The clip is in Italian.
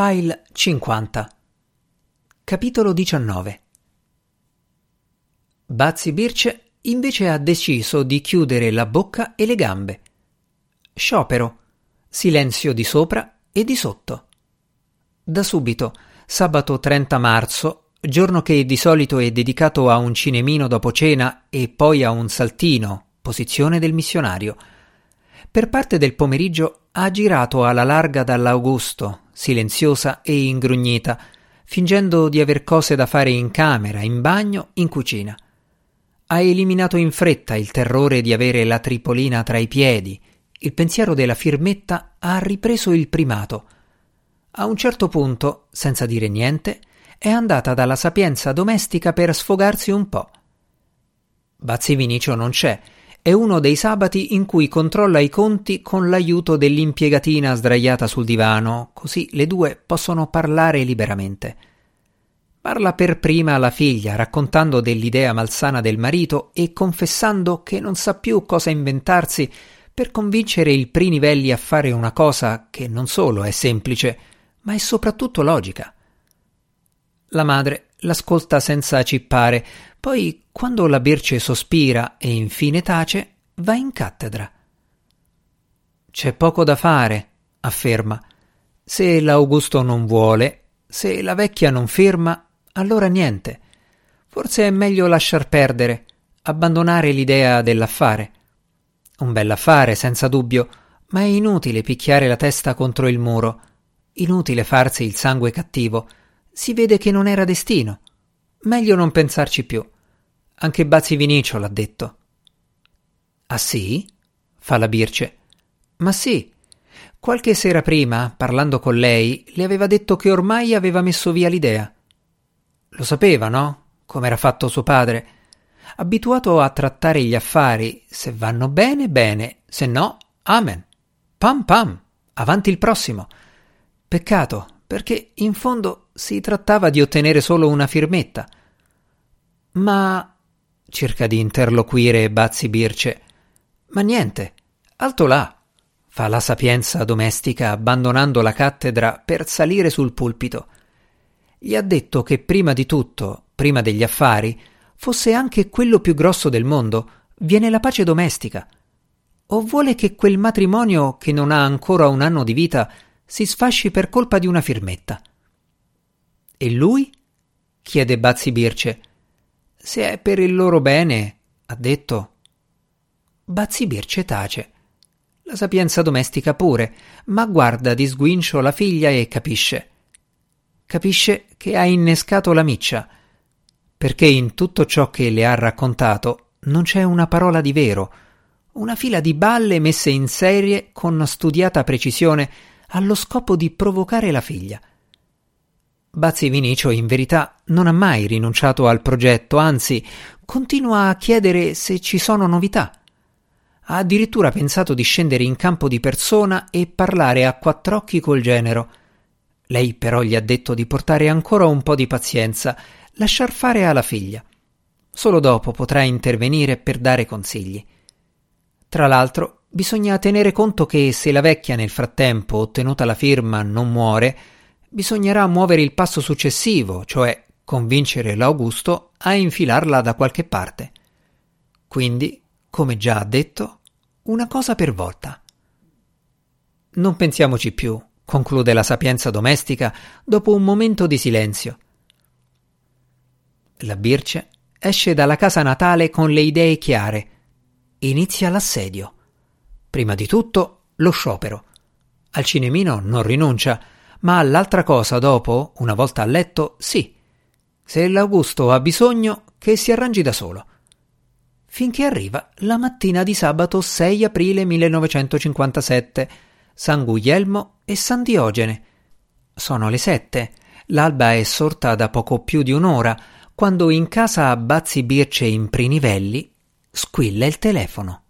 File 50 Capitolo 19 Bazzi Birce invece ha deciso di chiudere la bocca e le gambe. Sciopero. Silenzio di sopra e di sotto. Da subito, sabato 30 marzo, giorno che di solito è dedicato a un cinemino dopo cena e poi a un saltino, posizione del missionario. Per parte del pomeriggio ha girato alla larga dall'Augusto, silenziosa e ingrugnita, fingendo di aver cose da fare in camera, in bagno, in cucina. Ha eliminato in fretta il terrore di avere la tripolina tra i piedi. Il pensiero della firmetta ha ripreso il primato. A un certo punto, senza dire niente, è andata dalla sapienza domestica per sfogarsi un po'. Bazzi Vinicio non c'è è uno dei sabati in cui controlla i conti con l'aiuto dell'impiegatina sdraiata sul divano, così le due possono parlare liberamente. Parla per prima alla figlia, raccontando dell'idea malsana del marito e confessando che non sa più cosa inventarsi per convincere il Prinivelli a fare una cosa che non solo è semplice, ma è soprattutto logica. La madre l'ascolta senza cippare, poi, quando la Birce sospira e infine tace, va in cattedra. C'è poco da fare, afferma. Se l'Augusto non vuole, se la vecchia non firma, allora niente. Forse è meglio lasciar perdere, abbandonare l'idea dell'affare. Un bell'affare, senza dubbio, ma è inutile picchiare la testa contro il muro, inutile farsi il sangue cattivo. Si vede che non era destino. Meglio non pensarci più. Anche Bazzi Vinicio l'ha detto. Ah sì? fa la Birce. Ma sì. Qualche sera prima, parlando con lei, le aveva detto che ormai aveva messo via l'idea. Lo sapeva, no? Come era fatto suo padre. Abituato a trattare gli affari, se vanno bene, bene, se no, amen. Pam pam, avanti il prossimo. Peccato, perché in fondo si trattava di ottenere solo una firmetta. Ma cerca di interloquire Bazzi Birce. Ma niente, alto là, fa la sapienza domestica abbandonando la cattedra per salire sul pulpito. Gli ha detto che prima di tutto, prima degli affari, fosse anche quello più grosso del mondo, viene la pace domestica. O vuole che quel matrimonio che non ha ancora un anno di vita si sfasci per colpa di una firmetta. E lui? chiede Bazzi Birce. Se è per il loro bene, ha detto. Bazzi Birce tace. La sapienza domestica pure, ma guarda di sguincio la figlia e capisce. Capisce che ha innescato la miccia, perché in tutto ciò che le ha raccontato non c'è una parola di vero, una fila di balle messe in serie con studiata precisione allo scopo di provocare la figlia. Bazzi Vinicio in verità non ha mai rinunciato al progetto, anzi continua a chiedere se ci sono novità. Ha addirittura pensato di scendere in campo di persona e parlare a quattr'occhi col genero. Lei però gli ha detto di portare ancora un po' di pazienza, lasciar fare alla figlia. Solo dopo potrà intervenire per dare consigli. Tra l'altro, Bisogna tenere conto che se la vecchia nel frattempo, ottenuta la firma, non muore, bisognerà muovere il passo successivo, cioè convincere l'Augusto a infilarla da qualche parte. Quindi, come già detto, una cosa per volta. Non pensiamoci più, conclude la sapienza domestica dopo un momento di silenzio. La Birce esce dalla casa natale con le idee chiare. Inizia l'assedio. Prima di tutto lo sciopero. Al cinemino non rinuncia, ma all'altra cosa dopo, una volta a letto, sì. Se l'Augusto ha bisogno, che si arrangi da solo. Finché arriva la mattina di sabato 6 aprile 1957, San Guglielmo e San Diogene. Sono le sette. L'alba è sorta da poco più di un'ora, quando in casa a Bazzi Birce in Prinivelli squilla il telefono.